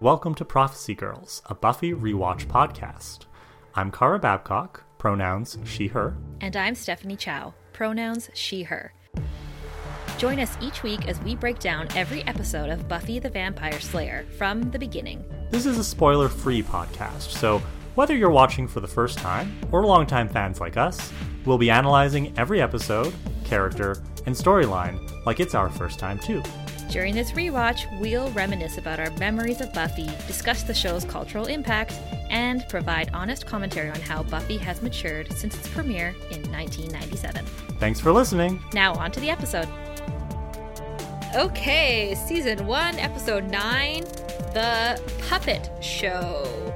Welcome to Prophecy Girls, a Buffy rewatch podcast. I'm Kara Babcock, pronouns she, her. And I'm Stephanie Chow, pronouns she, her. Join us each week as we break down every episode of Buffy the Vampire Slayer from the beginning. This is a spoiler free podcast, so whether you're watching for the first time or longtime fans like us, we'll be analyzing every episode, character, and storyline like it's our first time too. During this rewatch, we'll reminisce about our memories of Buffy, discuss the show's cultural impact, and provide honest commentary on how Buffy has matured since its premiere in 1997. Thanks for listening. Now, on to the episode. Okay, season one, episode nine The Puppet Show.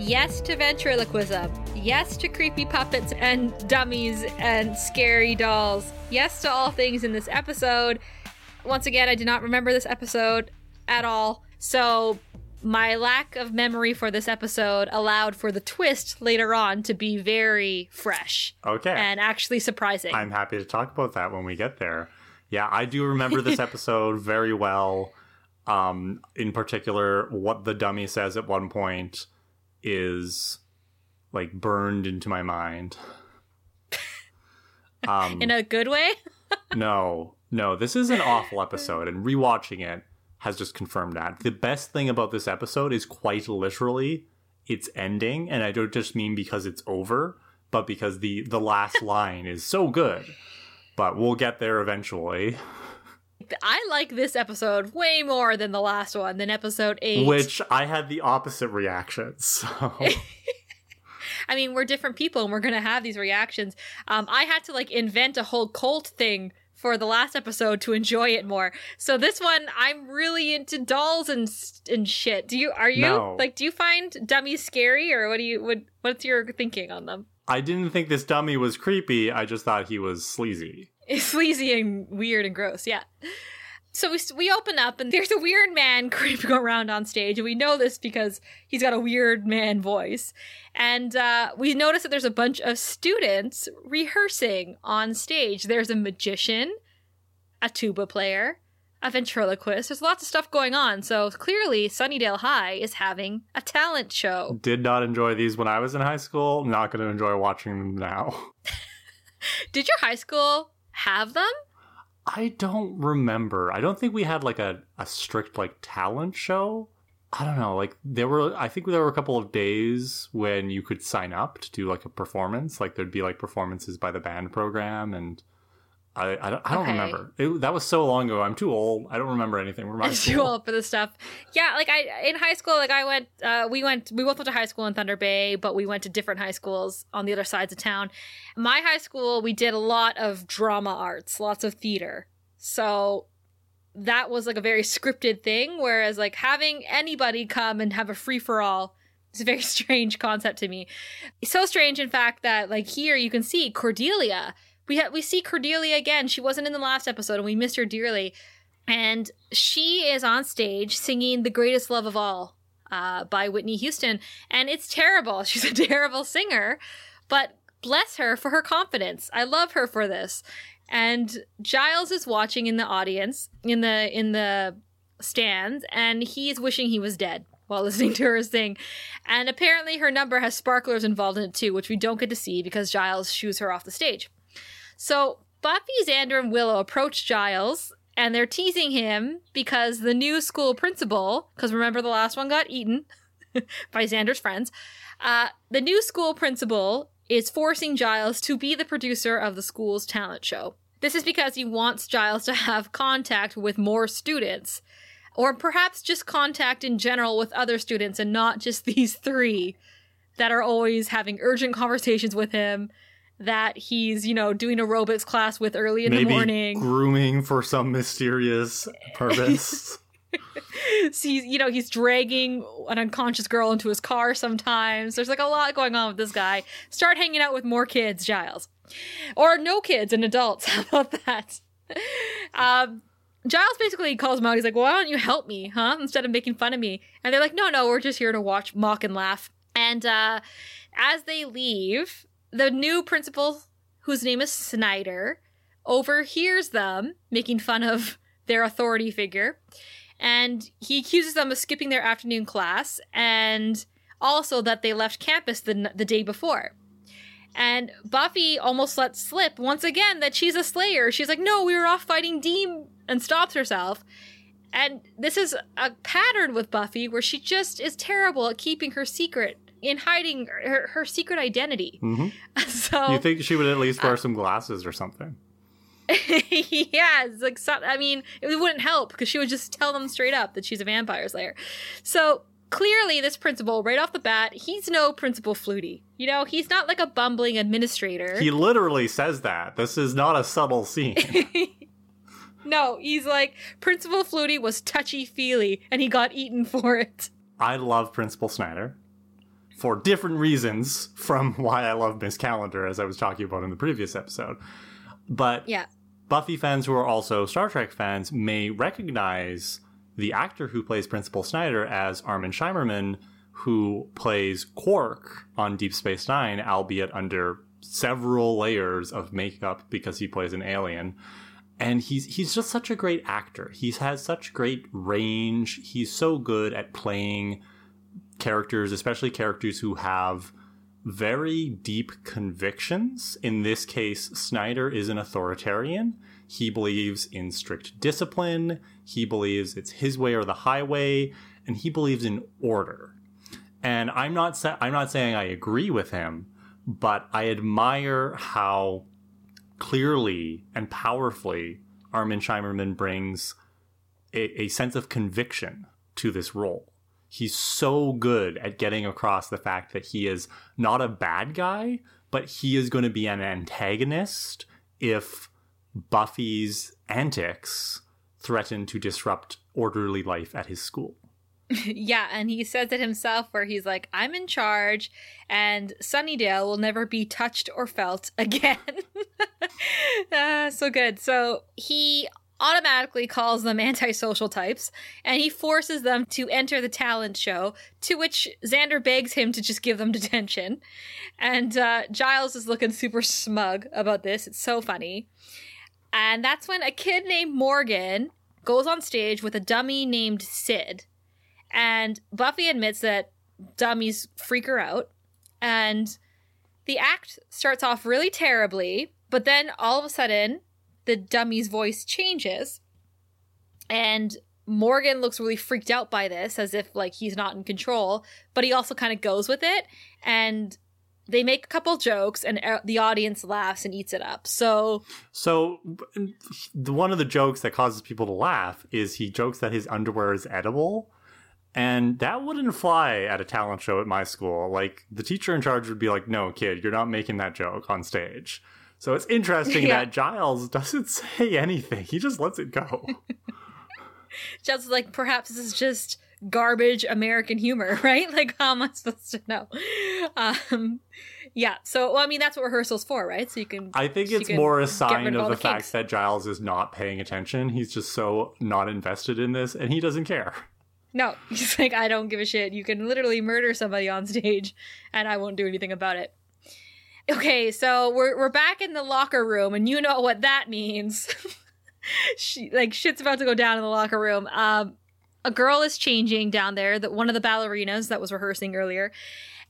Yes to ventriloquism. Yes to creepy puppets and dummies and scary dolls. Yes to all things in this episode. Once again, I did not remember this episode at all. So, my lack of memory for this episode allowed for the twist later on to be very fresh. Okay. And actually surprising. I'm happy to talk about that when we get there. Yeah, I do remember this episode very well. Um, in particular, what the dummy says at one point is like burned into my mind. Um, in a good way? no, no, this is an awful episode, and rewatching it has just confirmed that. The best thing about this episode is quite literally its ending, and I don't just mean because it's over, but because the the last line is so good. But we'll get there eventually. I like this episode way more than the last one, than episode eight. Which I had the opposite reaction. So I mean, we're different people and we're gonna have these reactions. Um, I had to like invent a whole cult thing for the last episode to enjoy it more. So this one, I'm really into dolls and and shit. Do you are you No. like do you find dummies scary or what do you what what's your thinking on them? I didn't think this dummy was creepy. I just thought he was sleazy. sleazy and weird and gross. Yeah. So we, we open up and there's a weird man creeping around on stage, and we know this because he's got a weird man voice. And uh, we notice that there's a bunch of students rehearsing on stage. There's a magician, a tuba player, a ventriloquist. There's lots of stuff going on. So clearly, Sunnydale High is having a talent show. Did not enjoy these when I was in high school. Not going to enjoy watching them now. Did your high school have them? I don't remember. I don't think we had like a, a strict like talent show. I don't know. Like there were, I think there were a couple of days when you could sign up to do like a performance. Like there'd be like performances by the band program, and I I don't, I don't Okay. remember. It, that was so long ago. I'm too old. I don't remember anything my I'm too old for this stuff. Yeah, like I in high school, like I went, uh, we went, we both went to high school in Thunder Bay, but we went to different high schools on the other sides of town. My high school, we did a lot of drama arts, lots of theater. So that was like a very scripted thing. Whereas like having anybody come and have a free for all is a very strange concept to me. So strange, in fact, that like here you can see Cordelia. We ha- we see Cordelia again. She wasn't in the last episode, and we missed her dearly and she is on stage singing "The Greatest Love of All" uh, by Whitney Houston, and it's terrible. She's a terrible singer, but bless her for her confidence. I love her for this. And Giles is watching in the audience in the in the stands, and he's wishing he was dead while listening to her sing. And apparently, her number has sparklers involved in it too, which we don't get to see because Giles shoos her off the stage. So Buffy, Xander, and Willow approach Giles and they're teasing him because the new school principal, because remember the last one got eaten by Xander's friends, uh, the new school principal is forcing Giles to be the producer of the school's talent show. This is because he wants Giles to have contact with more students, or perhaps just contact in general with other students and not just these three that are always having urgent conversations with him that he's, you know, doing aerobics class with early in Maybe the morning. grooming for some mysterious purpose. So he's, you know, he's dragging an unconscious girl into his car sometimes. There's like a lot going on with this guy. Start hanging out with more kids, Giles. Or no kids and adults. How about that? Um, Giles basically calls him out. He's like, well, why don't you help me, huh? Instead of making fun of me. And they're like, no, no, we're just here to watch, mock, and laugh. And uh, as they leave, the new principal, whose name is Snyder, overhears them making fun of their authority figure. And he accuses them of skipping their afternoon class and also that they left campus the, the day before. And Buffy almost lets slip once again that she's a slayer. She's like, no, we were off fighting Dean and stops herself. And this is a pattern with Buffy where she just is terrible at keeping her secret, in hiding her, her secret identity. Mhm. So You think she would at least wear Uh, some glasses or something? yeah, it's like so, I mean, it wouldn't help because she would just tell them straight up that she's a vampire slayer. So clearly, this principal, right off the bat, he's no Principal Flutie. You know, he's not like a bumbling administrator. He literally says that. This is not a subtle scene. no, he's like Principal Flutie was touchy feely, and he got eaten for it. I love Principal Snyder for different reasons from why I love Miss Calendar, as I was talking about in the previous episode. But Yeah. Buffy fans who are also Star Trek fans may recognize the actor who plays Principal Snyder as Armin Shimerman, who plays Quark on Deep Space Nine, albeit under several layers of makeup because he plays an alien. And he's he's just such a great actor. He has such great range. He's so good at playing characters, especially characters who have very deep convictions. In this case, Snyder is an authoritarian. He believes in strict discipline. He believes it's his way or the highway, and he believes in order. And I'm not sa- I'm not saying I agree with him, but I admire how clearly and powerfully Armin Shimerman brings a, a sense of conviction to this role. He's so good at getting across the fact that he is not a bad guy, but he is going to be an antagonist if Buffy's antics threaten to disrupt orderly life at his school. yeah, and he says it himself where he's like, I'm in charge, and Sunnydale will never be touched or felt again. Ah, so good. So he automatically calls them antisocial types, and he forces them to enter the talent show, to which Xander begs him to just give them detention. And uh, Giles is looking super smug about this. It's so funny. And that's when a kid named Morgan goes on stage with a dummy named Sid. And Buffy admits that dummies freak her out. And the act starts off really terribly, but then all of a sudden, the dummy's voice changes. And Morgan looks really freaked out by this, as if like he's not in control, but he also kind of goes with it. And they make a couple jokes, and uh, the audience laughs and eats it up. So So, one of the jokes that causes people to laugh is he jokes that his underwear is edible. And that wouldn't fly at a talent show at my school. Like, the teacher in charge would be like, no, kid, you're not making that joke on stage. So it's interesting Yeah. that Giles doesn't say anything. He just lets it go. just like perhaps this is just garbage American humor, right? Like how am I supposed to know? Um yeah, so well, I mean that's what rehearsal's for, right? So you can I think it's more a sign rid of all the, fact that Giles is not paying attention. He's just so not invested in this and he doesn't care. No, he's like, I don't give a shit. You can literally murder somebody on stage and I won't do anything about it. Okay, so we're we're back in the locker room, and you know what that means. she like shit's about to go down in the locker room. Um a girl is changing down there, that one of the ballerinas that was rehearsing earlier,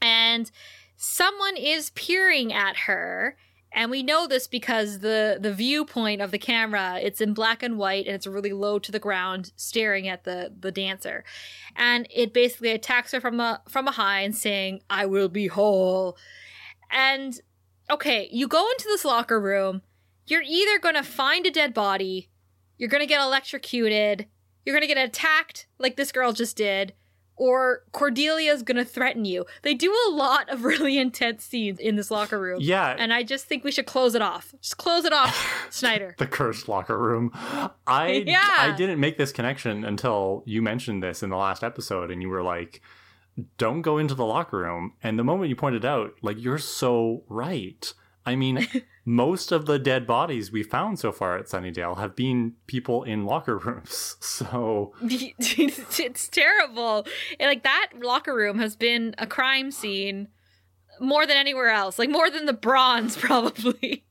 and someone is peering at her. And we know this because the the viewpoint of the camera, it's in black and white and it's really low to the ground staring at the the dancer. And it basically attacks her from a from behind saying, "I will be whole." And okay, you go into this locker room, you're either going to find a dead body, you're going to get electrocuted, you're going to get attacked like this girl just did, or Cordelia's going to threaten you. They do a lot of really intense scenes in this locker room. Yeah, And I just think we should close it off. Just close it off, Snyder. the cursed locker room. I Yeah. I didn't make this connection until you mentioned this in the last episode, and you were like, "Don't go into the locker room." And the moment you pointed out, like, you're so right. I mean, most of the dead bodies we found so far at Sunnydale have been people in locker rooms. So it's terrible. And, like that locker room has been a crime scene more than anywhere else. Like more than the bronze probably.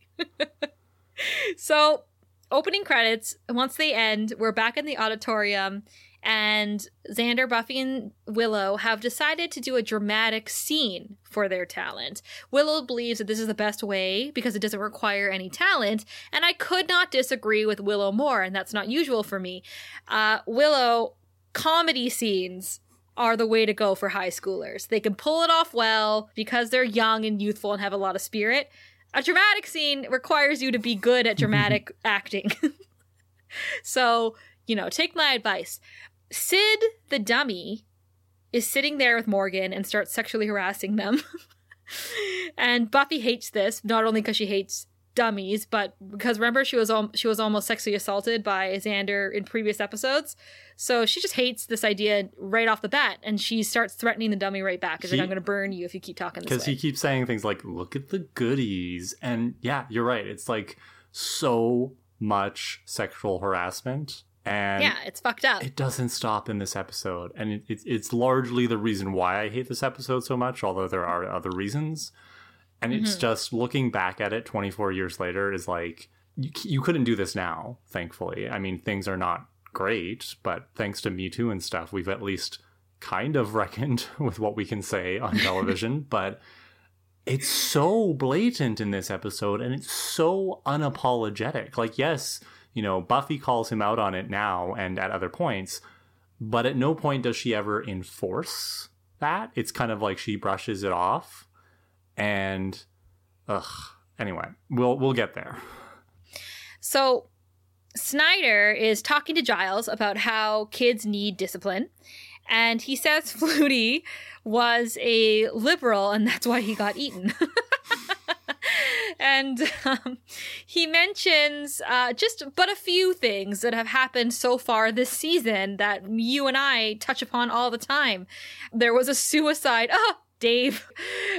so, opening credits, once they end, we're back in the auditorium And Xander, Buffy, and Willow have decided to do a dramatic scene for their talent. Willow believes that this is the best way because it doesn't require any talent, and I could not disagree with Willow more, and that's not usual for me. Uh, Willow, comedy scenes are the way to go for high schoolers. They can pull it off well because they're young and youthful and have a lot of spirit. A dramatic scene requires you to be good at dramatic acting. so, you know, take my advice. Sid, the dummy, is sitting there with Morgan and starts sexually harassing them. and Buffy hates this, not only because she hates dummies, but because remember she was al- she was almost sexually assaulted by Xander in previous episodes. So she just hates this idea right off the bat, and she starts threatening the dummy right back. Is like, "I'm going to burn you if you keep talking because he keeps saying things like look at the goodies and yeah you're right it's like so much sexual harassment and yeah, it's fucked up. it doesn't stop in this episode. And it, it's it's largely the reason why i hate this episode so much although there are other reasons. And it's Mhm. just looking back at it 24 years later is like you, you couldn't do this now thankfully. I mean things are not great but thanks to me too and stuff we've at least kind of reckoned with what we can say on television. But it's so blatant in this episode and it's so unapologetic. Like yes you know buffy calls him out on it now and at other points but at no point does she ever enforce that it's kind of like she brushes it off and ugh anyway we'll we'll get there So Snyder is talking to Giles about how kids need discipline. And he says Flutie was a liberal and that's why he got eaten. and um, he mentions uh, just but a few things that have happened so far this season that you and I touch upon all the time. There was a suicide. Ah, Dave,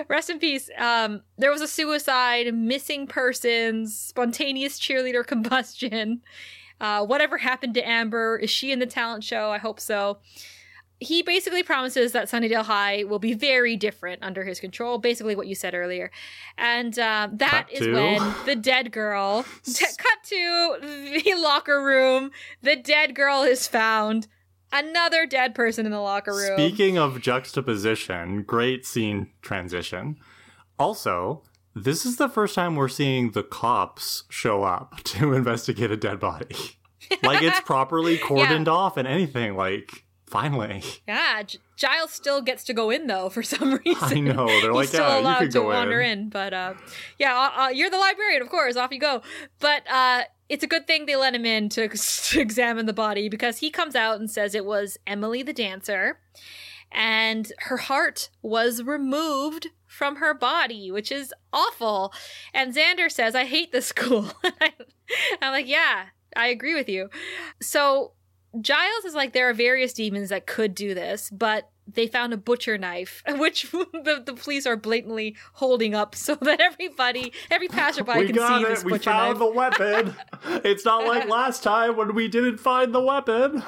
rest in peace. Um, there was a suicide, missing persons, spontaneous cheerleader combustion. Uh, whatever happened to Amber? Is she in the talent show? I hope so. He basically promises that Sunnydale High will be very different under his control. Basically, what you said earlier, and uh, that Cut is to- when the dead girl. Cut to the locker room. The dead girl is found. Another dead person in the locker room. Speaking of juxtaposition, great scene transition. Also, this is the first time we're seeing the cops show up to investigate a dead body. like it's properly cordoned off and anything. Like, finally. Yeah, G- Giles still gets to go in though for some reason. I know. They're like, He's still yeah, you allowed to go wander in. in. but uh, yeah, uh, uh, you're the librarian, of course. Off you go. But uh, it's a good thing they let him in to, to examine the body because he comes out and says it was Emily the dancer, and her heart was removed from her body, which is awful. And Xander says, "I hate this school." I'm like, yeah, I agree with you. So Giles is like, there are various demons that could do this, but they found a butcher knife, which the, the police are blatantly holding up so that everybody, every passerby we can got see it. this We butcher found knife. the weapon. it's not like last time when we didn't find the weapon.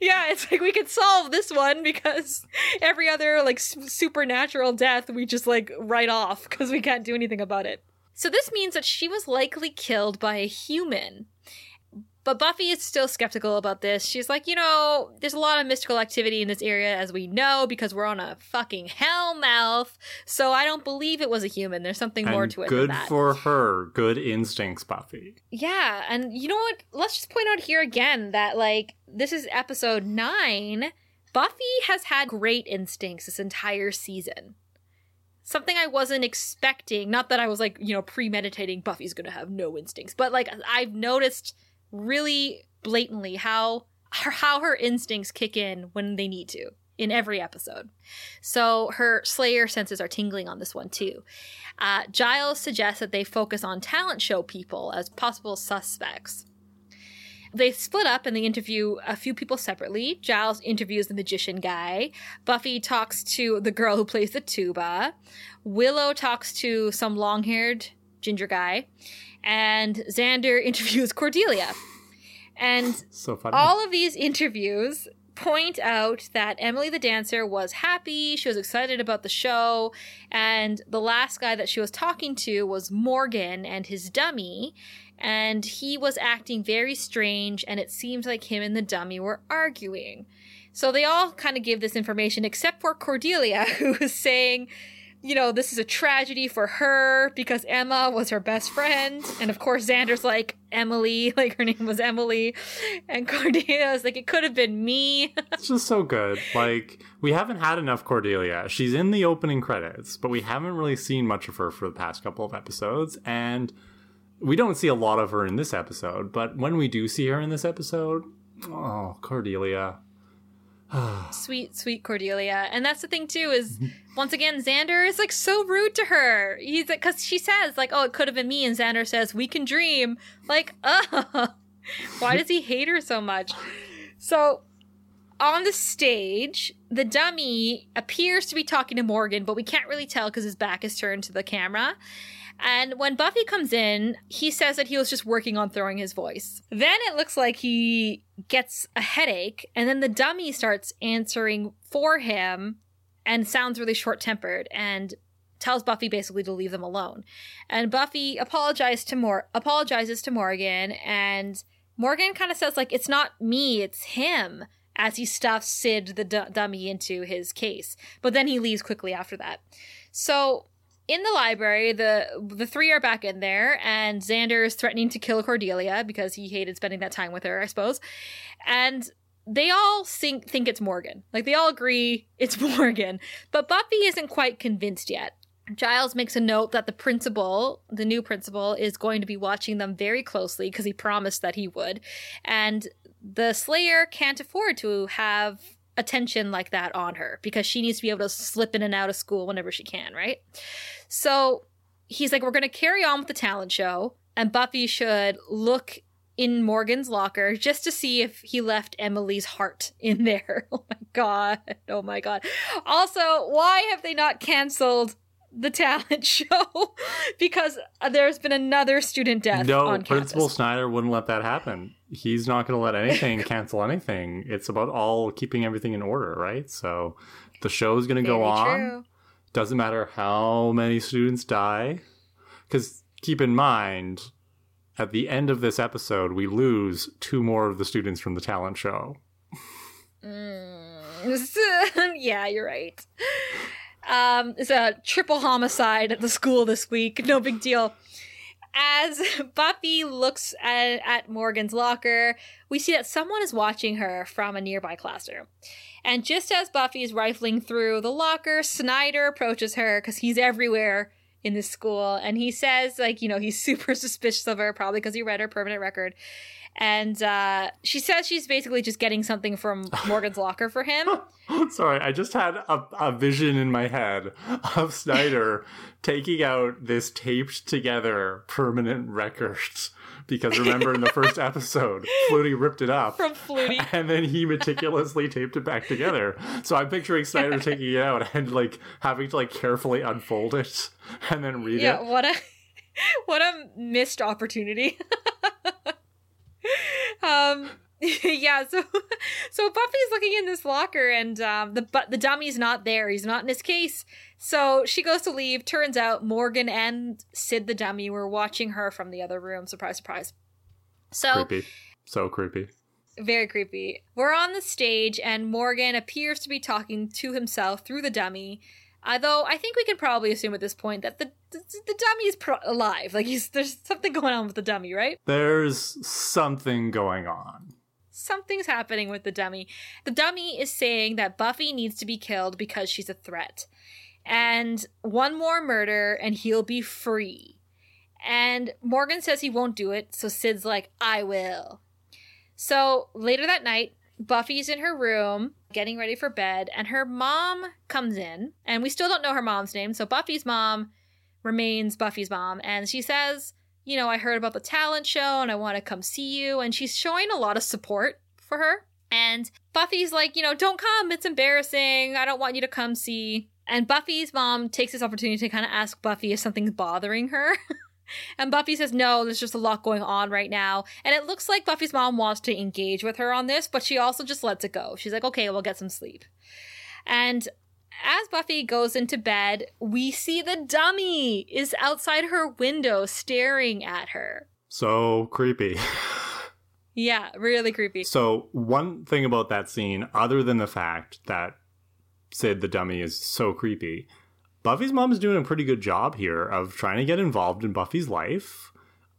Yeah, it's like we could solve this one because every other like supernatural death we just like write off because we can't do anything about it. So this means that she was likely killed by a human. But Buffy is still skeptical about this. She's like, you know, there's a lot of mystical activity in this area, as we know, because we're on a fucking hellmouth. So I don't believe it was a human. There's something more to it good than that. for her. Good instincts, Buffy. Yeah, and you know what? Let's just point out here again that like this is episode 9. Buffy has had great instincts this entire season. Something I wasn't expecting, not that I was like, you know, premeditating Buffy's going to have no instincts, but like I've noticed really blatantly how how her instincts kick in when they need to in every episode. So her Slayer senses are tingling on this one too. Uh, Giles suggests that they focus on talent show people as possible suspects. They split up and they interview a few people separately. Giles interviews the magician guy. Buffy talks to the girl who plays the tuba. Willow talks to some long haired ginger guy. And Xander interviews Cordelia. And So funny. all of these interviews point out that Emily the dancer was happy, she was excited about the show, and the last guy that she was talking to was Morgan and his dummy. and he was acting very strange, and it seems like him and the dummy were arguing. So they all kind of give this information except for Cordelia, who was saying, you know, this is a tragedy for her because Emma was her best friend. And of course, Xander's like, Emily, like her name was Emily. And Cordelia's like, it could have been me. it's just so good. Like, we haven't had enough Cordelia. She's in the opening credits, but we haven't really seen much of her for the past couple of episodes. And we don't see a lot of her in this episode, but when we do see her in this episode, oh, Cordelia. sweet, sweet Cordelia. And that's the thing too is once again Xander is like so rude to her. He's like cuz she says like, "Oh, it could have been me." And Xander says, "We can dream." Like, "Uh, why does he hate her so much?" So, on the stage, the dummy appears to be talking to Morgan, but we can't really tell cuz his back is turned to the camera. And when Buffy comes in, he says that he was just working on throwing his voice. Then it looks like he gets a headache, and then the dummy starts answering for him and sounds really short tempered and tells Buffy basically to leave them alone. And Buffy apologizes to Mor- apologizes to Morgan, and Morgan kind of says like it's not me, it's him. As he stuffs Sid the d- dummy into his case, but then he leaves quickly after that. So in the library, the the three are back in there, and Xander is threatening to kill Cordelia because he hated spending that time with her, I suppose. And they all think think it's Morgan. Like they all agree it's Morgan, but Buffy isn't quite convinced yet. Giles makes a note that the principal, the new principal, is going to be watching them very closely because he promised that he would. And the Slayer can't afford to have attention like that on her because she needs to be able to slip in and out of school whenever she can, right? So he's like, we're going to carry on with the talent show, and Buffy should look in Morgan's locker just to see if he left Emily's heart in there. Oh my god. Oh my god. Also, why have they not canceled the talent show? because there's been another student death no, Principal campus. Snyder wouldn't let that happen. He's not going to let anything cancel anything. It's about all keeping everything in order, right? So the show's going to go on. true. Doesn't matter how many students die. Because keep in mind, at the end of this episode, we lose two more of the students from the talent show. Mm. yeah, you're right. Um, it's a triple homicide at the school this week. No big deal. As Buffy looks at, at Morgan's locker, we see that someone is watching her from a nearby classroom. And just as Buffy is rifling through the locker, Snyder approaches her because he's everywhere in this school. And he says, like, you know, he's super suspicious of her, probably because he read her permanent record. And uh, she says she's basically just getting something from Morgan's locker for him. Sorry, I just had a, a vision in my head of Snyder taking out this taped together permanent record. Because remember in the first episode, Flutie ripped it up. From Flutie. And then he meticulously taped it back together. So I'm picturing Snyder taking it out and like having to like carefully unfold it and then read yeah, it. Yeah, what a what a missed opportunity. Um yeah, so so Buffy's looking in this locker and um the but the dummy's not there. He's not in his case. So she goes to leave. Turns out Morgan and Sid the dummy were watching her from the other room. Surprise, surprise. So Creepy. So creepy. very creepy. We're on the stage, and Morgan appears to be talking to himself through the dummy. Although I think we can probably assume at this point that the the, the dummy is pro- alive. Like he's there's something going on with the dummy, right? There's something going on. Something's happening with the dummy. The dummy is saying that Buffy needs to be killed because she's a threat. And one more murder and he'll be free. And Morgan says he won't do it, so Sid's like, I will. So later that night, Buffy's in her room getting ready for bed, and her mom comes in, and we still don't know her mom's name. So Buffy's mom remains Buffy's mom, and she says, You know, I heard about the talent show and I want to come see you. And she's showing a lot of support for her. And Buffy's like, You know, don't come. It's embarrassing. I don't want you to come see. And Buffy's mom takes this opportunity to kind of ask Buffy if something's bothering her. And Buffy says, no, there's just a lot going on right now. And it looks like Buffy's mom wants to engage with her on this, but she also just lets it go. She's like, okay, we'll get some sleep. And as Buffy goes into bed, we see the dummy is outside her window staring at her. So creepy. Yeah, really creepy. So, one thing about that scene, other than the fact that Sid the dummy is so creepy, Buffy's mom is doing a pretty good job here of trying to get involved in Buffy's life.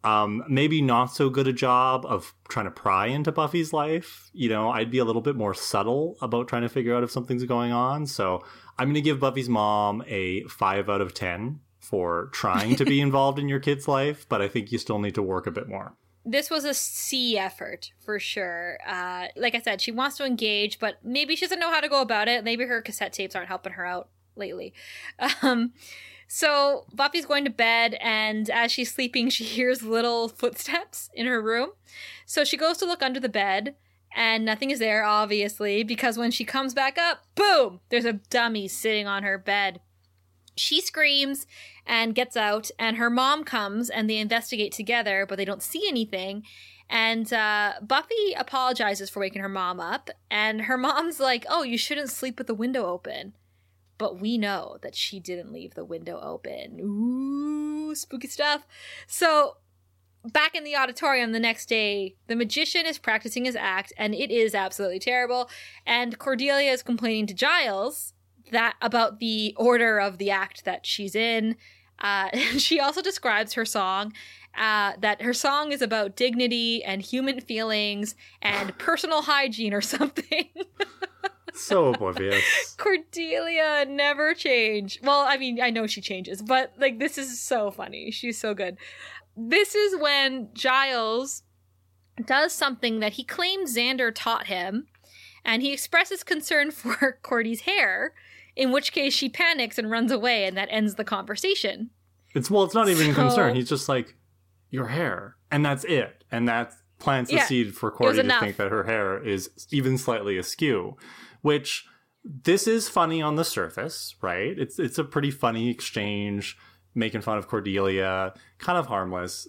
Um, maybe not so good a job of trying to pry into Buffy's life. You know, I'd be a little bit more subtle about trying to figure out if something's going on. So, I'm going to give Buffy's mom a 5 out of 10 for trying to be involved in your kid's life, but I think you still need to work a bit more this was a C effort for sure. Uh, like I said, she wants to engage, but maybe she doesn't know how to go about it. Maybe her cassette tapes aren't helping her out lately. Um, so Buffy's going to bed, and as she's sleeping, she hears little footsteps in her room. So she goes to look under the bed, and nothing is there, obviously, because when she comes back up, boom, there's a dummy sitting on her bed. She screams and gets out, and her mom comes and they investigate together, but they don't see anything. And uh, Buffy apologizes for waking her mom up, and her mom's like, Oh, you shouldn't sleep with the window open. But we know that she didn't leave the window open. Ooh, spooky stuff. So, back in the auditorium the next day, the magician is practicing his act, and it is absolutely terrible. And Cordelia is complaining to Giles that about the order of the act that she's in. Uh, she also describes her song uh, that her song is about dignity and human feelings and personal hygiene or something. so oblivious. Cordelia never change. Well, I mean, I know she changes, but like this is so funny. She's so good. This is when Giles does something that he claims Xander taught him, and he expresses concern for Cordy's hair in which case she panics and runs away, and that ends the conversation. It's well, it's not even so, concern. He's just like your hair, and that's it, and that plants the yeah, seed for Cordy to think that her hair is even slightly askew, which this is funny on the surface, right? It's it's a pretty funny exchange, making fun of Cordelia, kind of harmless.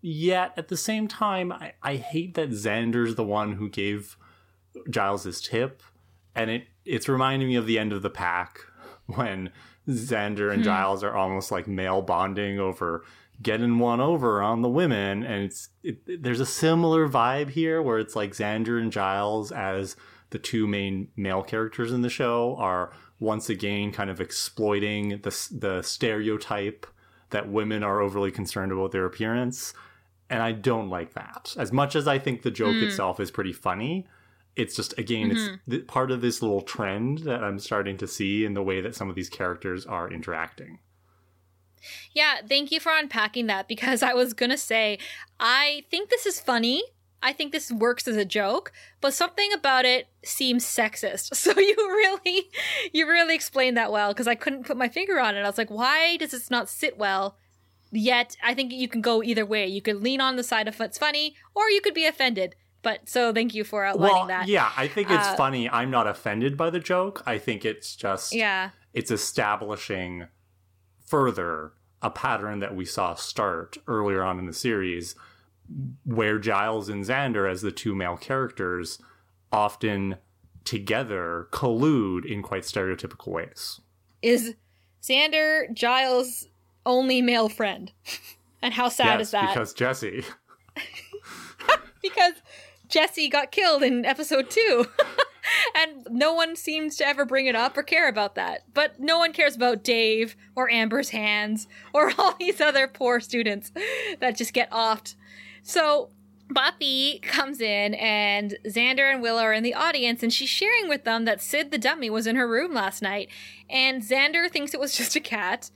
Yet at the same time, I, I hate that Xander's the one who gave Giles his tip, and it it's reminding me of the end of the pack when Xander and hmm. Giles are almost like male bonding over getting one over on the women and it's it, there's a similar vibe here where it's like Xander and Giles as the two main male characters in the show are once again kind of exploiting the the stereotype that women are overly concerned about their appearance and I don't like that. As much as I think the joke mm. itself is pretty funny, it's just again mm-hmm. it's th- part of this little trend that i'm starting to see in the way that some of these characters are interacting yeah thank you for unpacking that because i was gonna say i think this is funny i think this works as a joke but something about it seems sexist so you really you really explained that well because i couldn't put my finger on it i was like why does this not sit well yet i think you can go either way you could lean on the side of what's funny or you could be offended but so thank you for outlining well, that. Yeah, I think it's uh, funny. I'm not offended by the joke. I think it's just yeah, it's establishing further a pattern that we saw start earlier on in the series, where Giles and Xander, as the two male characters, often together collude in quite stereotypical ways. Is Xander Giles' only male friend? and how sad yes, is that? Because Jesse. because Jesse got killed in episode two. and no one seems to ever bring it up or care about that. But no one cares about Dave or Amber's hands or all these other poor students that just get offed. So Buffy comes in and Xander and Willow are in the audience and she's sharing with them that Sid the dummy was in her room last night. And Xander thinks it was just a cat.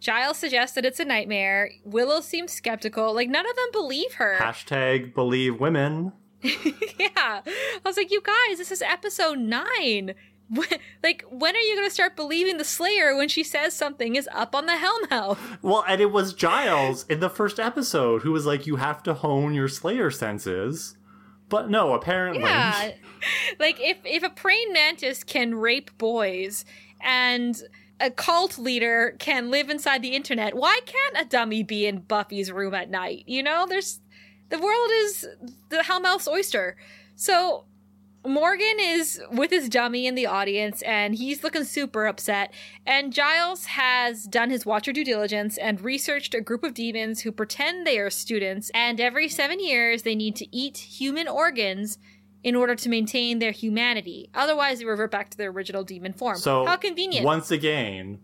Giles suggests that it's a nightmare. Willow seems skeptical. Like none of them believe her. Hashtag believe women. yeah. I was like, you guys, this is episode nine. Like, when are you going to start believing the Slayer when she says something is up on the Hellmouth? Well, and it was Giles in the first episode who was like, you have to hone your Slayer senses. But no, apparently. Yeah. like, if, if a praying mantis can rape boys and a cult leader can live inside the internet, why can't a dummy be in Buffy's room at night? You know, there's the world is the Hellmouth's oyster. So Morgan is with his dummy in the audience and he's looking super upset. And Giles has done his watcher due diligence and researched a group of demons who pretend they are students. And every seven years, they need to eat human organs in order to maintain their humanity. Otherwise, they revert back to their original demon form. So how convenient. Once again,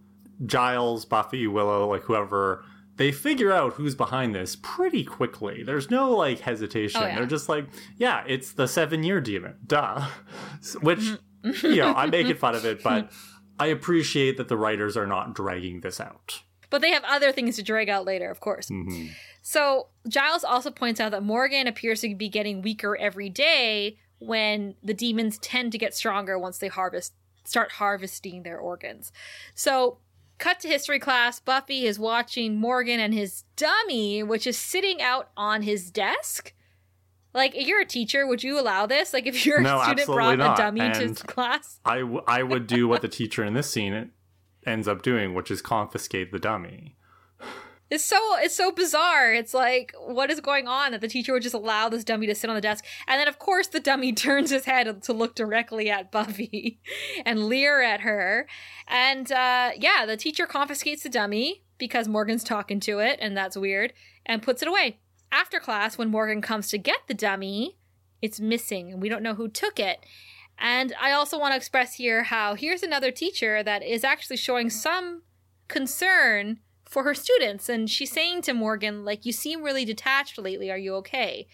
Giles, Buffy, Willow, like whoever, they figure out who's behind this pretty quickly. There's no like hesitation. Oh, yeah. They're just like, yeah, it's the seven year demon. Duh. Which, Mm-hmm. you know, I'm making fun of it, but I appreciate that the writers are not dragging this out. but they have other things to drag out later, of course. Mhm. So Giles also points out that Morgan appears to be getting weaker every day when the demons tend to get stronger once they harvest start harvesting their organs. So cut to history class, Buffy is watching Morgan and his dummy, which is sitting out on his desk. Like, if you're a teacher, would you allow this? Like, if your No, student brought not. a dummy And- to class? I, w- I would do what the teacher in this scene ends up doing, which is confiscate the dummy. It's so it's so bizarre. It's like what is going on that the teacher would just allow this dummy to sit on the desk, and then of course the dummy turns his head to look directly at Buffy and leer at her, and uh, yeah, the teacher confiscates the dummy because Morgan's talking to it, and that's weird, and puts it away. After class, when Morgan comes to get the dummy, it's missing, and we don't know who took it. And I also want to express here how here's another teacher that is actually showing some concern for her students. And she's saying to Morgan, like, you seem really detached lately. Are you okay?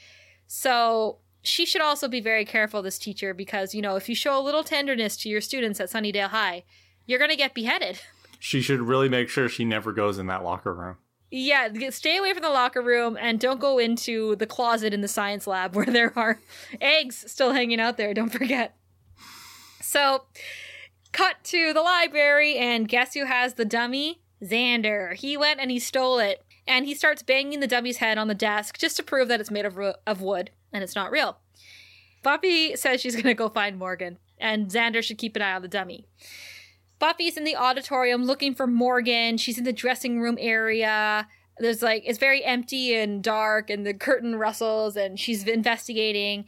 So she should also be very careful, this teacher, because, you know, if you show a little tenderness to your students at Sunnydale High, you're going to get beheaded. She should really make sure she never goes in that locker room. Yeah, stay away from the locker room and don't go into the closet in the science lab where there are eggs still hanging out there. Don't forget. So, cut to the library, and guess who has the dummy? Xander. He went and he stole it, and he starts banging the dummy's head on the desk just to prove that it's made of, ro- of wood and it's not real. Buffy says she's going to go find Morgan, and Xander should keep an eye on the dummy. Buffy's in the auditorium looking for Morgan. She's in the dressing room area. There's like, it's very empty and dark, and the curtain rustles, and she's investigating.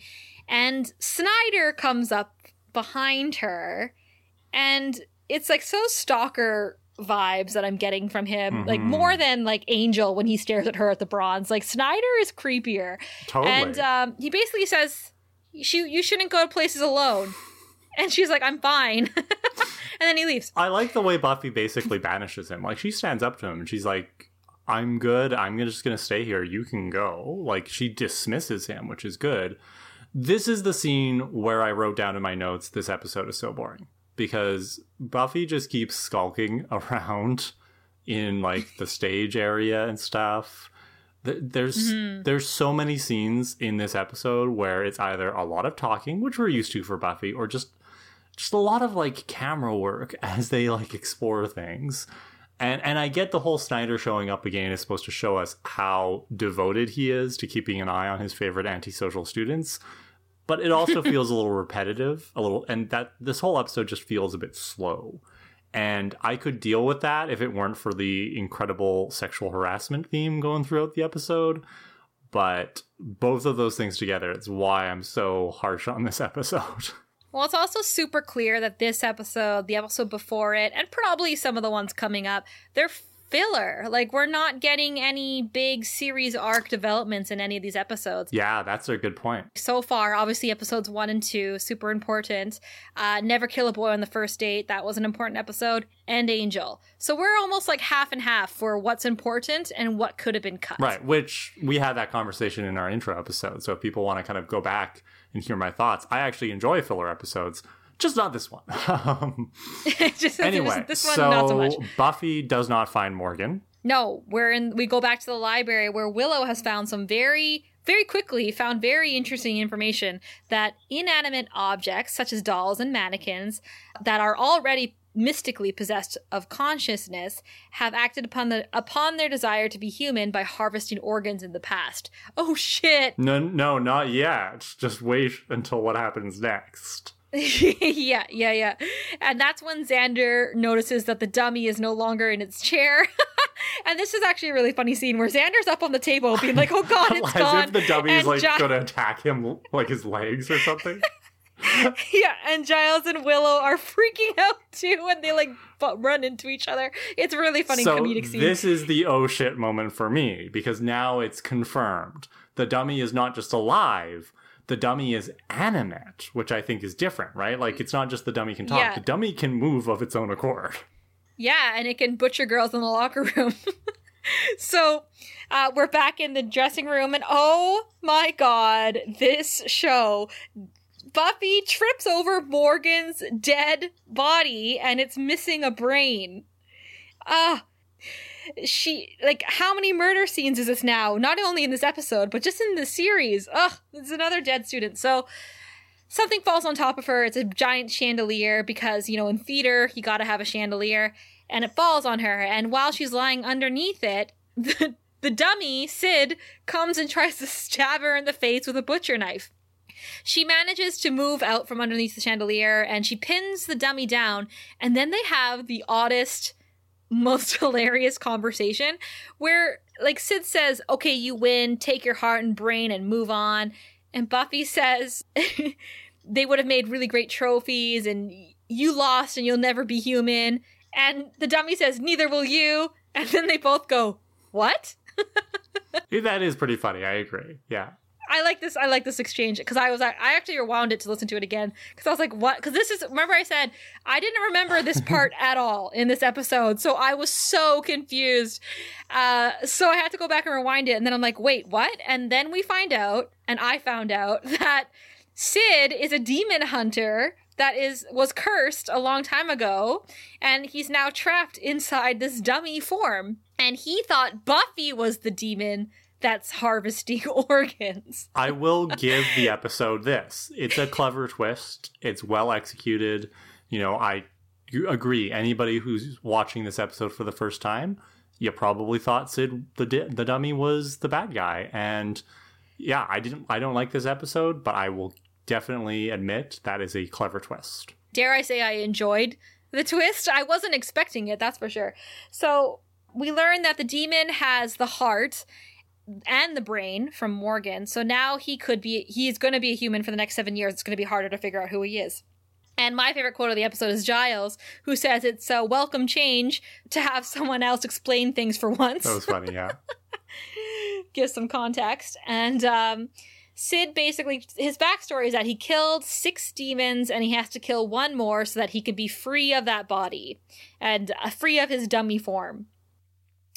And Snyder comes up behind her, and it's like so stalker vibes that I'm getting from him. Like, Mhm. more than like Angel when he stares at her at the bronze. Like, Snyder is creepier. Totally. And um, he basically says, "She, you shouldn't go to places alone." And she's like, "I'm fine," and then he leaves. I like the way Buffy basically banishes him. Like she stands up to him and she's like, "I'm good. I'm just gonna stay here. You can go." Like she dismisses him, which is good. This is the scene where I wrote down in my notes, "This episode is so boring." Because Buffy just keeps skulking around in like the stage area and stuff. Th- There's mm-hmm. there's so many scenes in this episode where it's either a lot of talking, which we're used to for Buffy, or just just a lot of like camera work as they like explore things. And and I get the whole Snyder showing up again is supposed to show us how devoted he is to keeping an eye on his favorite antisocial students. But it also feels a little repetitive, a little and that this whole episode just feels a bit slow. And I could deal with that if it weren't for the incredible sexual harassment theme going throughout the episode. But both of those things together, it's why I'm so harsh on this episode. Well, it's also super clear that this episode, the episode before it, and probably some of the ones coming up, they're filler. Like we're not getting any big series arc developments in any of these episodes. Yeah, that's a good point. so far obviously episodes one and two super important uh never kill a boy on the first date that was an important episode and angel so we're almost like half and half for what's important and what could have been cut Right, which we had that conversation in our intro episode. So if people want to kind of go back and hear my thoughts, I actually enjoy filler episodes, just not this one. Um, Just- anyway, this one so, not so much Buffy does not find Morgan. no we're in we go back to the library where willow has found some very very quickly found very interesting information that inanimate objects such as dolls and mannequins that are already mystically possessed of consciousness have acted upon the upon their desire to be human by harvesting organs in the past. Oh shit. No, no, not yet. Just wait until what happens next. yeah, yeah, yeah. And that's when Xander notices that the dummy is no longer in its chair. and this is actually a really funny scene where Xander's up on the table being like, "Oh god, it's As gone." if the dummy is like to attack him, like his legs or something. yeah, and Giles and Willow are freaking out too, and they like run into each other. It's really funny so comedic scene. this is the oh shit moment for me because now it's confirmed. The dummy is not just alive. The dummy is animate, which I think is different, right? Like it's not just the dummy can talk. Yeah. The dummy can move of its own accord. Yeah, and it can butcher girls in the locker room. so uh, we're back in the dressing room, and oh my god, this show. Buffy trips over Morgan's dead body and it's missing a brain. Ah. She like how many murder scenes is this now? Not only in this episode, but just in the series. Ugh, there's another dead student. So something falls on top of her. It's a giant chandelier because, you know, in theater, you gotta have a chandelier. And it falls on her. And while she's lying underneath it, the, the dummy, Sid, comes and tries to stab her in the face with a butcher knife. She manages to move out from underneath the chandelier and she pins the dummy down. And then they have the oddest, most hilarious conversation where, like, Sid says, Okay, you win, take your heart and brain and move on. And Buffy says they would have made really great trophies and you lost and you'll never be human. And the dummy says, Neither will you. And then they both go, What? that is pretty funny. I agree. Yeah. I like this. I like this exchange because I was I actually rewound it to listen to it again because I was like, what? Because this is remember I said I didn't remember this part at all in this episode, so I was so confused. Uh, so I had to go back and rewind it, and then I'm like, wait, what? And then we find out, and I found out that Sid is a demon hunter that is was cursed a long time ago, and he's now trapped inside this dummy form. And he thought Buffy was the demon that's harvesting organs. I will give the episode this. It's a clever twist. It's well executed. You know, I agree. Anybody who's watching this episode for the first time, you probably thought Sid the di- the dummy was the bad guy. And yeah, I didn't. I don't like this episode, but I will definitely admit that is a clever twist. Dare I say I enjoyed the twist? I wasn't expecting it, that's for sure. So we learn that the demon has the heart and the brain from Morgan. So now he could be he's going to be a human for the next 7 years. It's going to be harder to figure out who he is. And my favorite quote of the episode is Giles, who says it's a welcome change to have someone else explain things for once. That was funny, yeah. Give some context. And um, Sid basically, his backstory is that he killed six demons and he has to kill one more so that he can be free of that body and uh, free of his dummy form.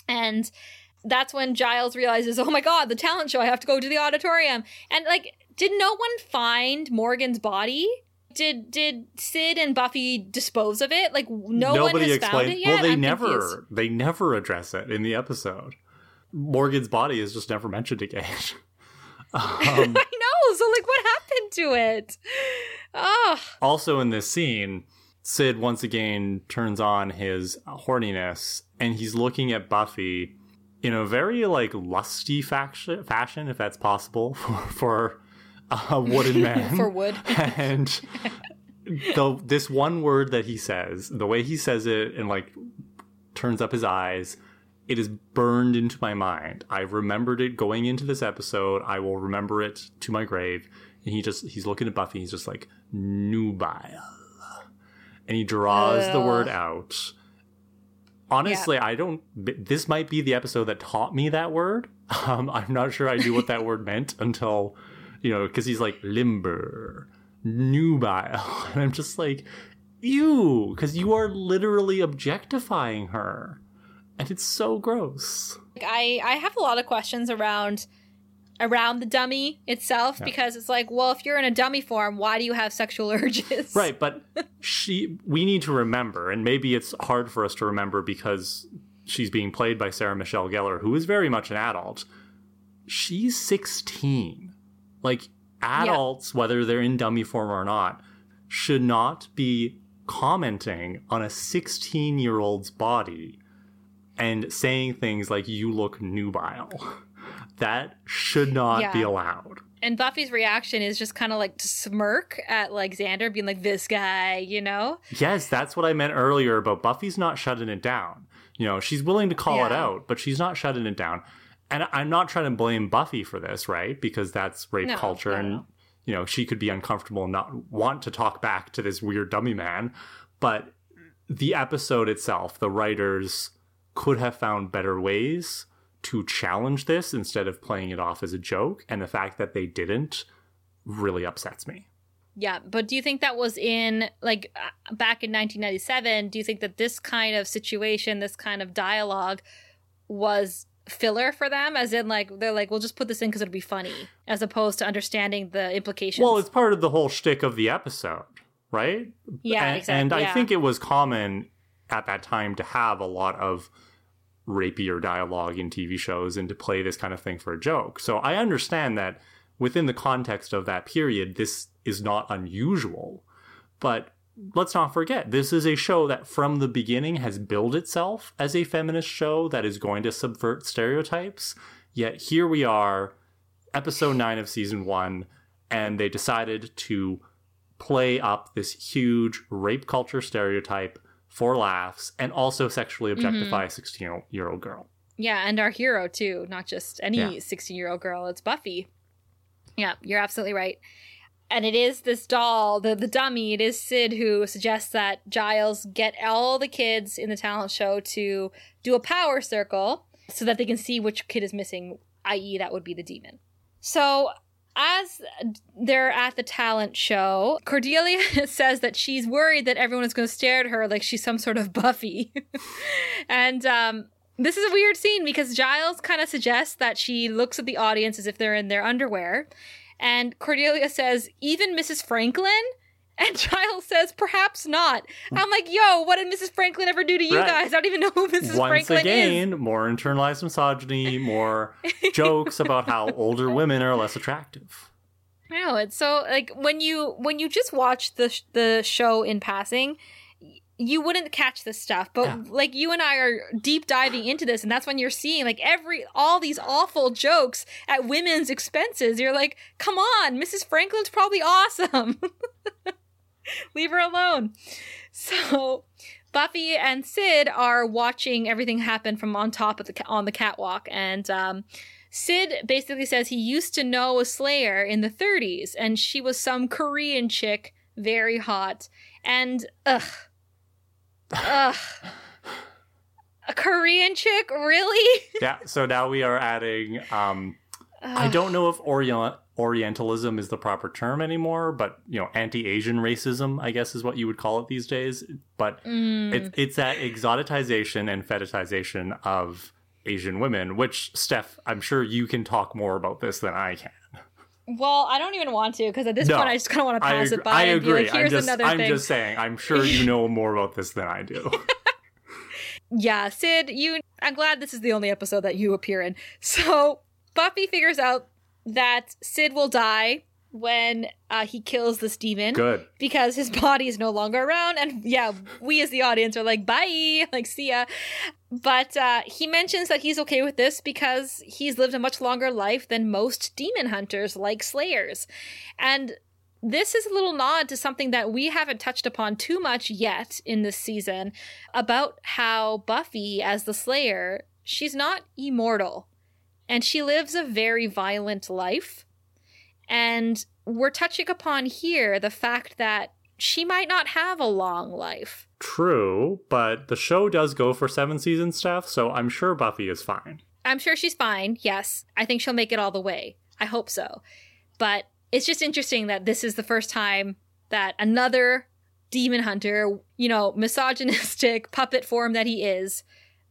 And that's when Giles realizes, oh my god, the talent show, I have to go to the auditorium. And like, did no one find Morgan's body? Did did Sid and Buffy dispose of it? Like no Nobody one has explained. found it yet. Well, they I'm never confused. they never address it in the episode. Morgan's body is just never mentioned again. um, I know. So like, what happened to it? Oh, also in this scene, Sid once again turns on his horniness and he's looking at Buffy in a very like lusty faction, fashion, if that's possible for, for a wooden man. for wood. and the this one word that he says, the way he says it and like turns up his eyes, it is burned into my mind. I remembered it going into this episode. I will remember it to my grave. And he just he's looking at Buffy. He's just like nubile, and he draws the word out. Honestly, I don't. This might be the episode that taught me that word. Um, I'm not sure I knew what that word meant until, you know, because he's like limber, nubile, and I'm just like, ew, because you are literally objectifying her, and it's so gross. I I have a lot of questions around around the dummy itself Yeah. because it's like, well, if you're in a dummy form, why do you have sexual urges? Right, but she we need to remember, and maybe it's hard for us to remember because she's being played by Sarah Michelle Gellar, who is very much an adult. She's 16. Like adults, whether they're in dummy form or not, should not be commenting on a 16 year old's body and saying things like you look nubile. That should not be allowed. And Buffy's reaction is just kind of like to smirk at like Xander being like this guy, you know? Yes, that's what I meant earlier about Buffy's not shutting it down. You know, she's willing to call it out, but she's not shutting it down. And I'm not trying to blame Buffy for this, right? Because that's rape No, culture no, and no. you know, she could be uncomfortable and not want to talk back to this weird dummy man. But the episode itself, the writers could have found better ways to challenge this instead of playing it off as a joke. And the fact that they didn't really upsets me. Yeah, but do you think that was in like uh, back in 1997? Do you think that this kind of situation, this kind of dialogue was filler for them as in like they're like we'll just put this in because it'll be funny as opposed to understanding the implications well it's part of the whole shtick of the episode right yeah and, exactly, and i yeah. think it was common at that time to have a lot of rapier dialogue in tv shows and to play this kind of thing for a joke. So i understand that within the context of that period this is not unusual. But let's not forget this is a show that from the beginning has billed itself as a feminist show that is going to subvert stereotypes. Yet here we are episode 9 of season 1 and they decided to play up this huge rape culture stereotype for laughs and also sexually mm-hmm. objectify a 16 year old girl yeah and our hero too not just any Yeah. 16 year old girl it's buffy yeah you're absolutely right and it is this doll, the the dummy. It is Sid who suggests that Giles get all the kids in the talent show to do a power circle so that they can see which kid is missing, i.e., that would be the demon. So as they're at the talent show, Cordelia says that she's worried that everyone is going to stare at her like she's some sort of Buffy, and um, this is a weird scene because Giles kind of suggests that she looks at the audience as if they're in their underwear. And Cordelia says, even Mrs. Franklin? And Giles says, perhaps not. I'm like, yo, what did Mrs. Franklin ever do to you Right. guys? I don't even know who Mrs. Once Franklin again, more internalized misogyny, more jokes about how older women are less attractive. is. I know it's so like when you when you just watch the sh- the show in passing, you wouldn't catch this stuff. But Yeah. like you and I are deep diving into this, and that's when you're seeing like every all these awful jokes at women's expenses. You're like, come on, Mrs. Franklin's probably awesome. Leave her alone. So Buffy and Sid are watching everything happen from on top of the on the catwalk, and um, Sid basically says he used to know a Slayer in the 30s, and she was some Korean chick, very hot, and ugh, ugh, a Korean chick, really? Yeah, so now we are adding. Um, I don't know if Orient- Orientalism is the proper term anymore, but you know, anti-Asian racism, I guess, is what you would call it these days. But Mm. it's it's that exoticization and fetishization of Asian women, which Steph, I'm sure you can talk more about this than I can. Well, I don't even want to because at this No, point I just kind of want to pass ag- it by I and agree. be like, "Here's I'm just, another I'm thing." just saying. I'm sure you know more about this than I do. Yeah, Sid, you I'm glad this is the only episode that you appear in. So, Buffy figures out that Sid will die when uh, he kills this demon Good. because his body is no longer around and yeah, we as the audience are like bye, like see ya. But uh, he mentions that he's okay with this because he's lived a much longer life than most demon hunters like slayers. And this is a little nod to something that we haven't touched upon too much yet in this season about how Buffy, as the Slayer, she's not immortal and she lives a very violent life. And we're touching upon here the fact that she might not have a long life. True, but the show does go for seven seasons, Steph, so I'm sure Buffy is fine. I'm sure she's fine. Yes. I think she'll make it all the way. I hope so. But it's just interesting that this is the first time that another demon hunter, you know, misogynistic puppet form that he is,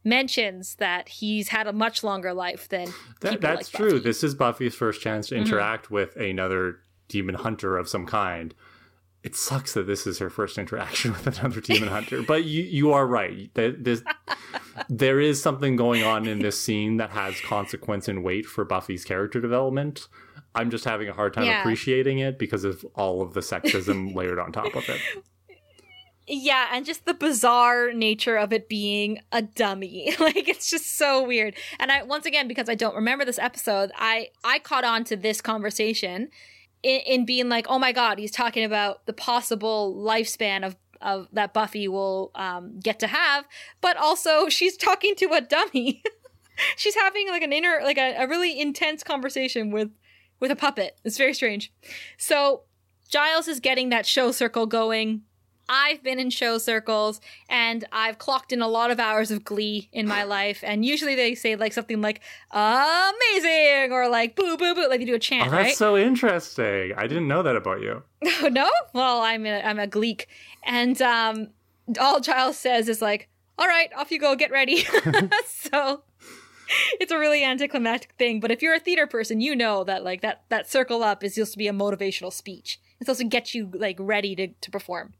mentions that he's had a much longer life than That, that's like true. This is Buffy's first chance to Mhm. interact with another demon hunter of some kind. It sucks that this is her first interaction with another demon hunter, but you you are right. That this there is something going on in this scene that has consequence and weight for Buffy's character development. I'm just having a hard time Yeah. appreciating it because of all of the sexism layered on top of it. Yeah, and just the bizarre nature of it being a dummy. like it's just so weird. And I once again because I don't remember this episode, I I caught on to this conversation in, in being like, "Oh my god, he's talking about the possible lifespan of of that Buffy will um, get to have, but also she's talking to a dummy. she's having like an inner like a, a really intense conversation with with a puppet. It's very strange. So Giles is getting that show circle going. I've been in show circles and I've clocked in a lot of hours of glee in my life. And usually they say like something like amazing or like boo boo boo, like they do a chant, Oh, that's right? so interesting. I didn't know that about you. no? Well, I'm a, I'm a gleek. And um, all Giles says is like, all right, off you go, get ready. so it's a really anticlimactic thing. But if you're a theater person, you know that like that, that circle up is supposed to be a motivational speech. It's supposed to get you like ready to, to perform.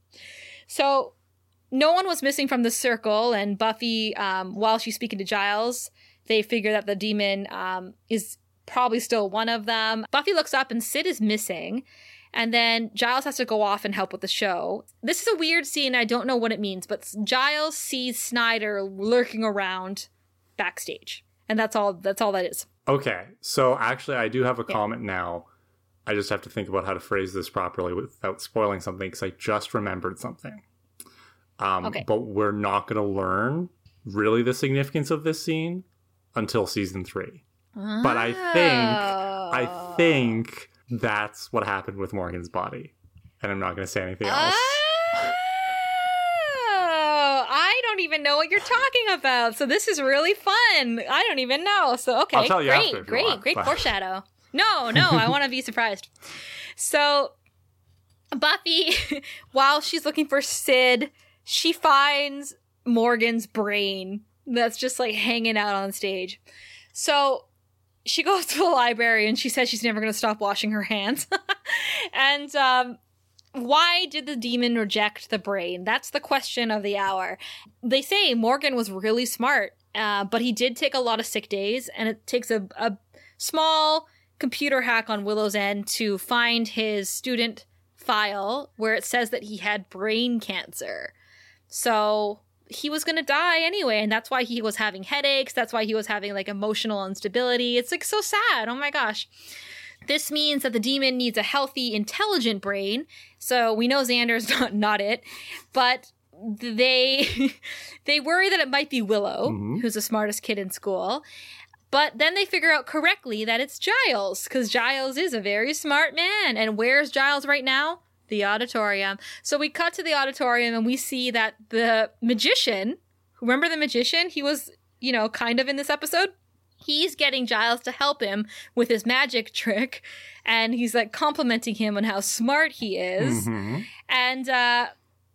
So no one was missing from the circle, and Buffy, um, while she's speaking to Giles, they figure that the demon um, is probably still one of them. Buffy looks up, and Sid is missing. And then Giles has to go off and help with the show. This is a weird scene. I don't know what it means, but Giles sees Snyder lurking around backstage, and that's all. That's all that is. Okay, so actually, I do have a comment now. I just have to think about how to phrase this properly without spoiling something because I just remembered something. Um, Okay. But we're not going to learn really the significance of this scene until season three. But I think, I Oh. think that's what happened with Morgan's body, and I'm not going to say anything else. Oh, I don't even know what you're talking about. So this is really fun. I don't even know. So okay, I'll tell you great, after great, want, great but- foreshadow. No, no, I want to be surprised. So Buffy, while she's looking for Sid, she finds Morgan's brain that's just like hanging out on stage. So she goes to the library and she says she's never going to stop washing her hands. and um, why did the demon reject the brain? That's the question of the hour. They say Morgan was really smart, uh, but he did take a lot of sick days, and it takes a, a small computer hack on Willow's End to find his student file where it says that he had brain cancer. So he was going to die anyway, and that's why he was having headaches. That's why he was having like emotional instability. It's like so sad. Oh my gosh. This means that the demon needs a healthy, intelligent brain. So we know Xander's not not it, but they they worry that it might be Willow, Mhm. who's the smartest kid in school. But then they figure out correctly that it's Giles, because Giles is a very smart man. And where's Giles right now? The auditorium. So we cut to the auditorium and we see that the magician, remember the magician? He was, you know, kind of in this episode. He's getting Giles to help him with his magic trick. And he's like complimenting him on how smart he is. Mhm. And uh,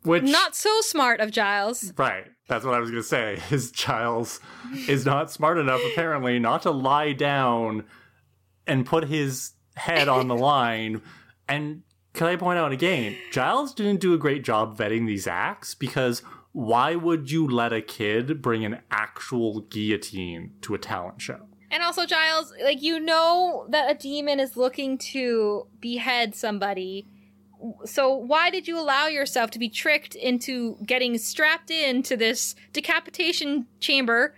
Which not so smart of Giles. Right. That's what I was going to say. His Giles is not smart enough, apparently, not to lie down and put his head on the line. And can I point out again, Giles didn't do a great job vetting these acts because why would you let a kid bring an actual guillotine to a talent show? And also, Giles, like, you know that a demon is looking to behead somebody. So, why did you allow yourself to be tricked into getting strapped into this decapitation chamber?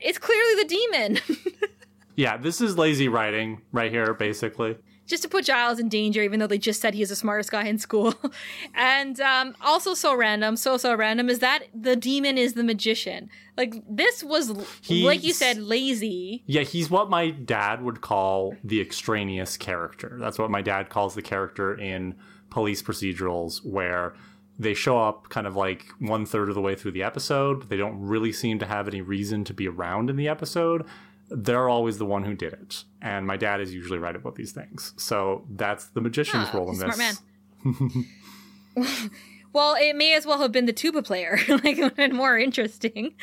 It's clearly the demon. Yeah, this is lazy writing right here, basically. just to put Giles in danger, even though they just said he is the smartest guy in school. and um, also, so random, so, so random is that the demon is the magician. Like, this was, like you said, lazy. Yeah, he's what my dad would call the extraneous character. That's what my dad calls the character in police procedurals, where they show up kind of like one third of the way through the episode, but they don't really seem to have any reason to be around in the episode. They're always the one who did it. And my dad is usually right about these things. So that's the magician's Ah, role in smart this. man. Well, it may as well have been the tuba player, like it would have been more interesting.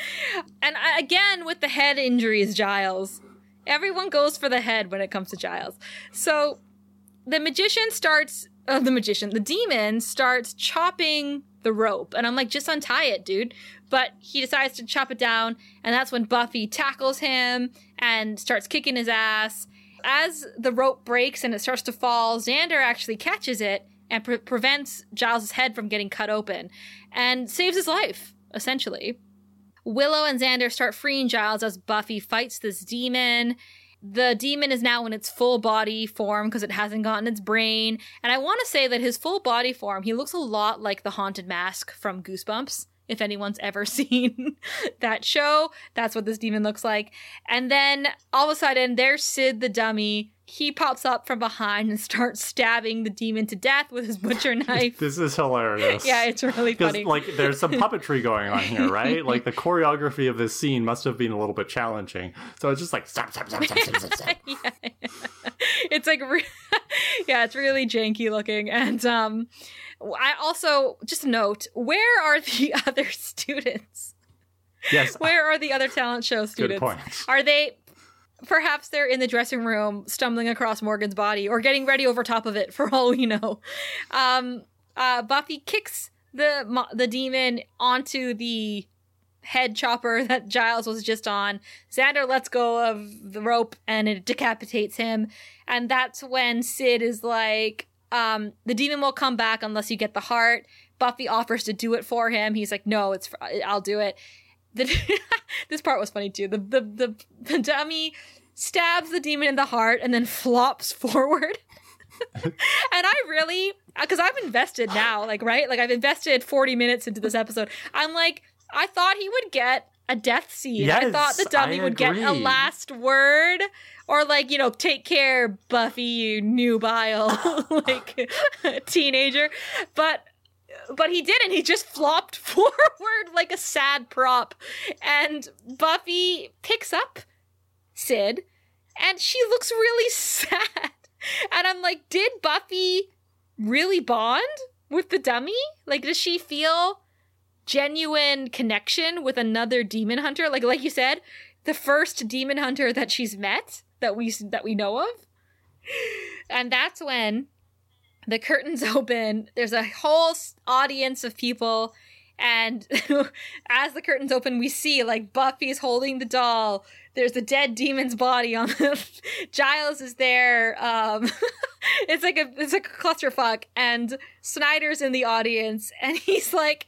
And I- again, with the head injuries, Giles. Everyone goes for the head when it comes to Giles. So the magician starts, uh, the magician, the demon starts chopping the rope. And I'm like, just untie it, dude. But he decides to chop it down. And that's when Buffy tackles him and starts kicking his ass. As the rope breaks and it starts to fall, Xander actually catches it and pre- prevents Giles' head from getting cut open and saves his life, essentially. Willow and Xander start freeing Giles as Buffy fights this demon. The demon is now in its full body form because it hasn't gotten its brain. And I want to say that his full body form, he looks a lot like the haunted mask from Goosebumps If anyone's ever seen that show, that's what this demon looks like. And then all of a sudden, there's Sid the dummy. He pops up from behind and starts stabbing the demon to death with his butcher knife. this is hilarious. yeah, it's really Because funny. like there's some puppetry going on here, right? Like the choreography of this scene must have been a little bit challenging. So it's just like stop, stop, stop, stop, stop, stop, stop. yeah. it's like re- yeah it's really janky looking and um i also just note where are the other students Yes, where are the other talent show students? good point. are they perhaps they're in the dressing room stumbling across morgan's body or getting ready over top of it for all we know um uh buffy kicks the the demon onto the head chopper that Giles was just on. Xander lets go of the rope and it decapitates him. And that's when Sid is like, um, the demon will come back unless you get the heart. Buffy offers to do it for him. He's like, no, it's I'll do it. The, this part was funny too. The, the the the dummy stabs the demon in the heart and then flops forward. and I really, because I'm invested now, like right, like I've invested 40 minutes into this episode. I'm like, I thought he would get a death scene. I thought the dummy I would get a last word. Or like, you know, take care, Buffy, you nubile, like teenager. But but he didn't. He just flopped forward like a sad prop. And Buffy picks up Sid and she looks really sad. And I'm like, did Buffy really bond with the dummy? Like, does she feel genuine connection with another demon hunter? Like, like you said, the first demon hunter that she's met that we that we know of. And that's when the curtains open. There's a whole audience of people. And as the curtains open, we see like Buffy's holding the doll. There's a dead demon's body on the. Giles is there. Um, it's like a it's like a clusterfuck. And Snyder's in the audience, and he's like,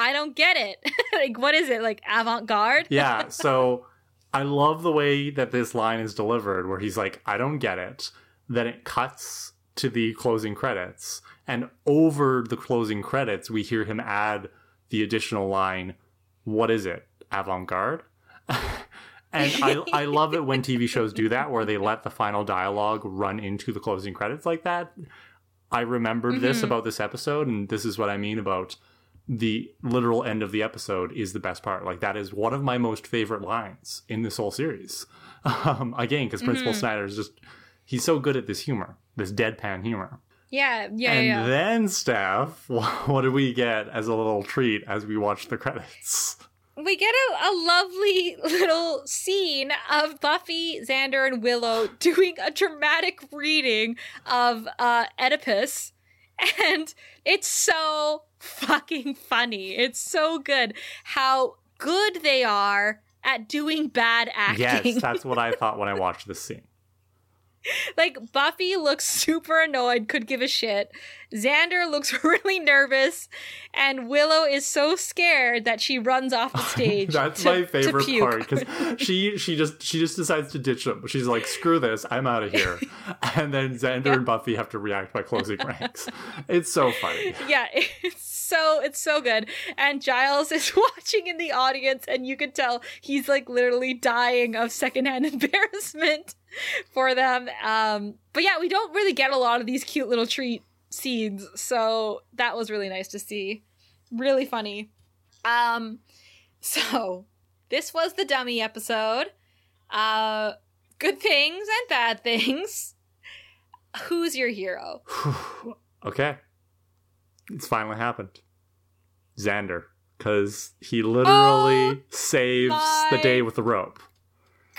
"I don't get it. like, what is it? Like avant garde? yeah, so I love the way that this line is delivered, where he's like, I don't get it. Then it cuts to the closing credits. And over the closing credits, we hear him add the additional line, What is it? Avant garde? and I, I love it when TV shows do that, where they let the final dialogue run into the closing credits like that. I remembered this Mhm. about this episode, and this is what I mean about the literal end of the episode is the best part. Like that is one of my most favorite lines in this whole series. Um, again, because Principal Mhm. Snyder is just he's so good at this humor, this deadpan humor. Yeah, yeah, and yeah. then, Steph, what do we get as a little treat as we watch the credits? we get a, a lovely little scene of Buffy, Xander, and Willow doing a dramatic reading of uh, Oedipus. And it's so fucking funny. It's so good how good they are at doing bad acting. Yes, that's what I thought when I watched this scene. like Buffy looks super annoyed, could give a shit. Xander looks really nervous, and Willow is so scared that she runs off the stage. That's to- my favorite part because she she just she just decides to ditch them. She's like, "Screw this, I'm out of here." and then Xander and Buffy have to react by closing ranks. It's so funny. yeah, it's so it's so good. And Giles is watching in the audience, and you can tell he's like literally dying of secondhand embarrassment for them. Um, but yeah, we don't really get a lot of these cute little treat scenes, so that was really nice to see. Really funny. Um, so this was the dummy episode. Uh, good things and bad things. Who's your hero? okay, it's finally happened. Xander, because he literally oh saves the day with the rope.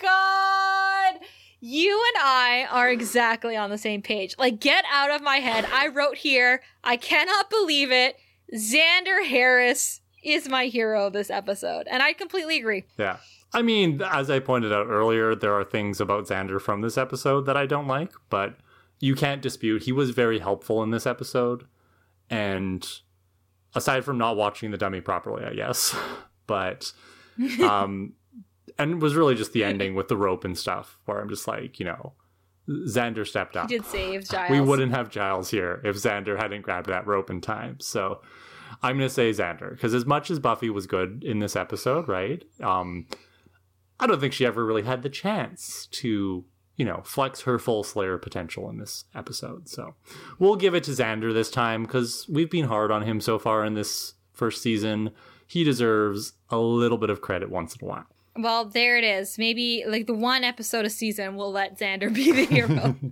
God, you and I are exactly on the same page. Like, get out of my head. I wrote here, I cannot believe it. Xander Harris is my hero this episode. And I completely agree. Yeah. I mean, as I pointed out earlier, there are things about Xander from this episode that I don't like, but you can't dispute he was very helpful in this episode. And aside from not watching the dummy properly, I guess, but um and was really just the ending with the rope and stuff where I'm just like, you know, Xander stepped up. He did save Giles. We wouldn't have Giles here if Xander hadn't grabbed that rope in time. So I'm gonna say Xander because as much as Buffy was good in this episode, right? Um, I don't think she ever really had the chance to, you know, flex her full Slayer potential in this episode. So we'll give it to Xander this time because we've been hard on him so far in this first season. He deserves a little bit of credit once in a while. Well, there it is. Maybe like the one episode a season will let Xander be the hero.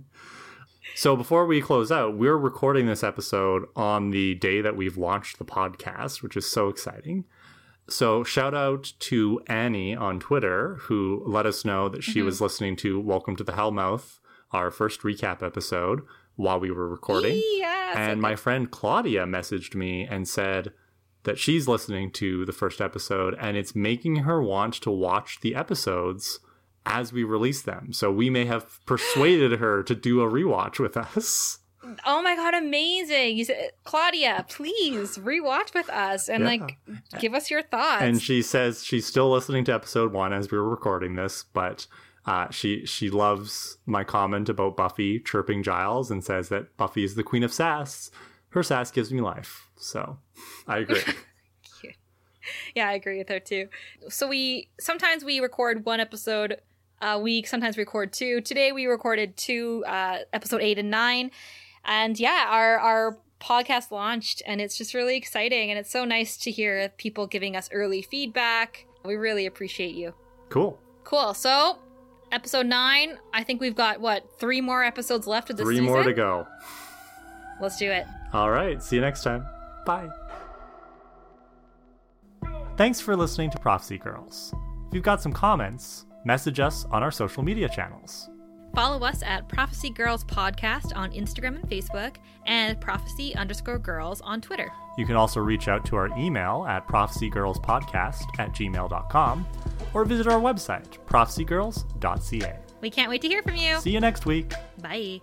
So before we close out, we're recording this episode on the day that we've launched the podcast, which is so exciting. So shout out to Annie on Twitter who let us know that she mm-hmm. was listening to Welcome to the Hellmouth, our first recap episode while we were recording. yeah. so and my friend Claudia messaged me and said that she's listening to the first episode and it's making her want to watch the episodes as we release them. So we may have persuaded her to do a rewatch with us. Oh my god, amazing! You said, Claudia, please rewatch with us and Yeah. like give us your thoughts. And she says she's still listening to episode one as we were recording this, but uh, she she loves my comment about Buffy chirping Giles and says that Buffy is the queen of sass. Her sass gives me life. So I agree. yeah, I agree with her too. So we sometimes we record one episode a week, sometimes we record two. Today we recorded two, uh, episode eight and nine, and yeah, our our podcast launched, and it's just really exciting, and it's so nice to hear people giving us early feedback. We really appreciate you. cool. Cool. So episode nine, I think we've got what three more episodes left of the Three season. more to go. Let's do it. All right. See you next time. Bye. Thanks for listening to Prophecy Girls. If you've got some comments, message us on our social media channels. Follow us at Prophecy Girls Podcast on Instagram and Facebook, and Prophecy underscore Girls on Twitter. You can also reach out to our email at prophecygirlspodcast at gmail.com or visit our website, prophecygirls.ca. We can't wait to hear from you. See you next week. Bye.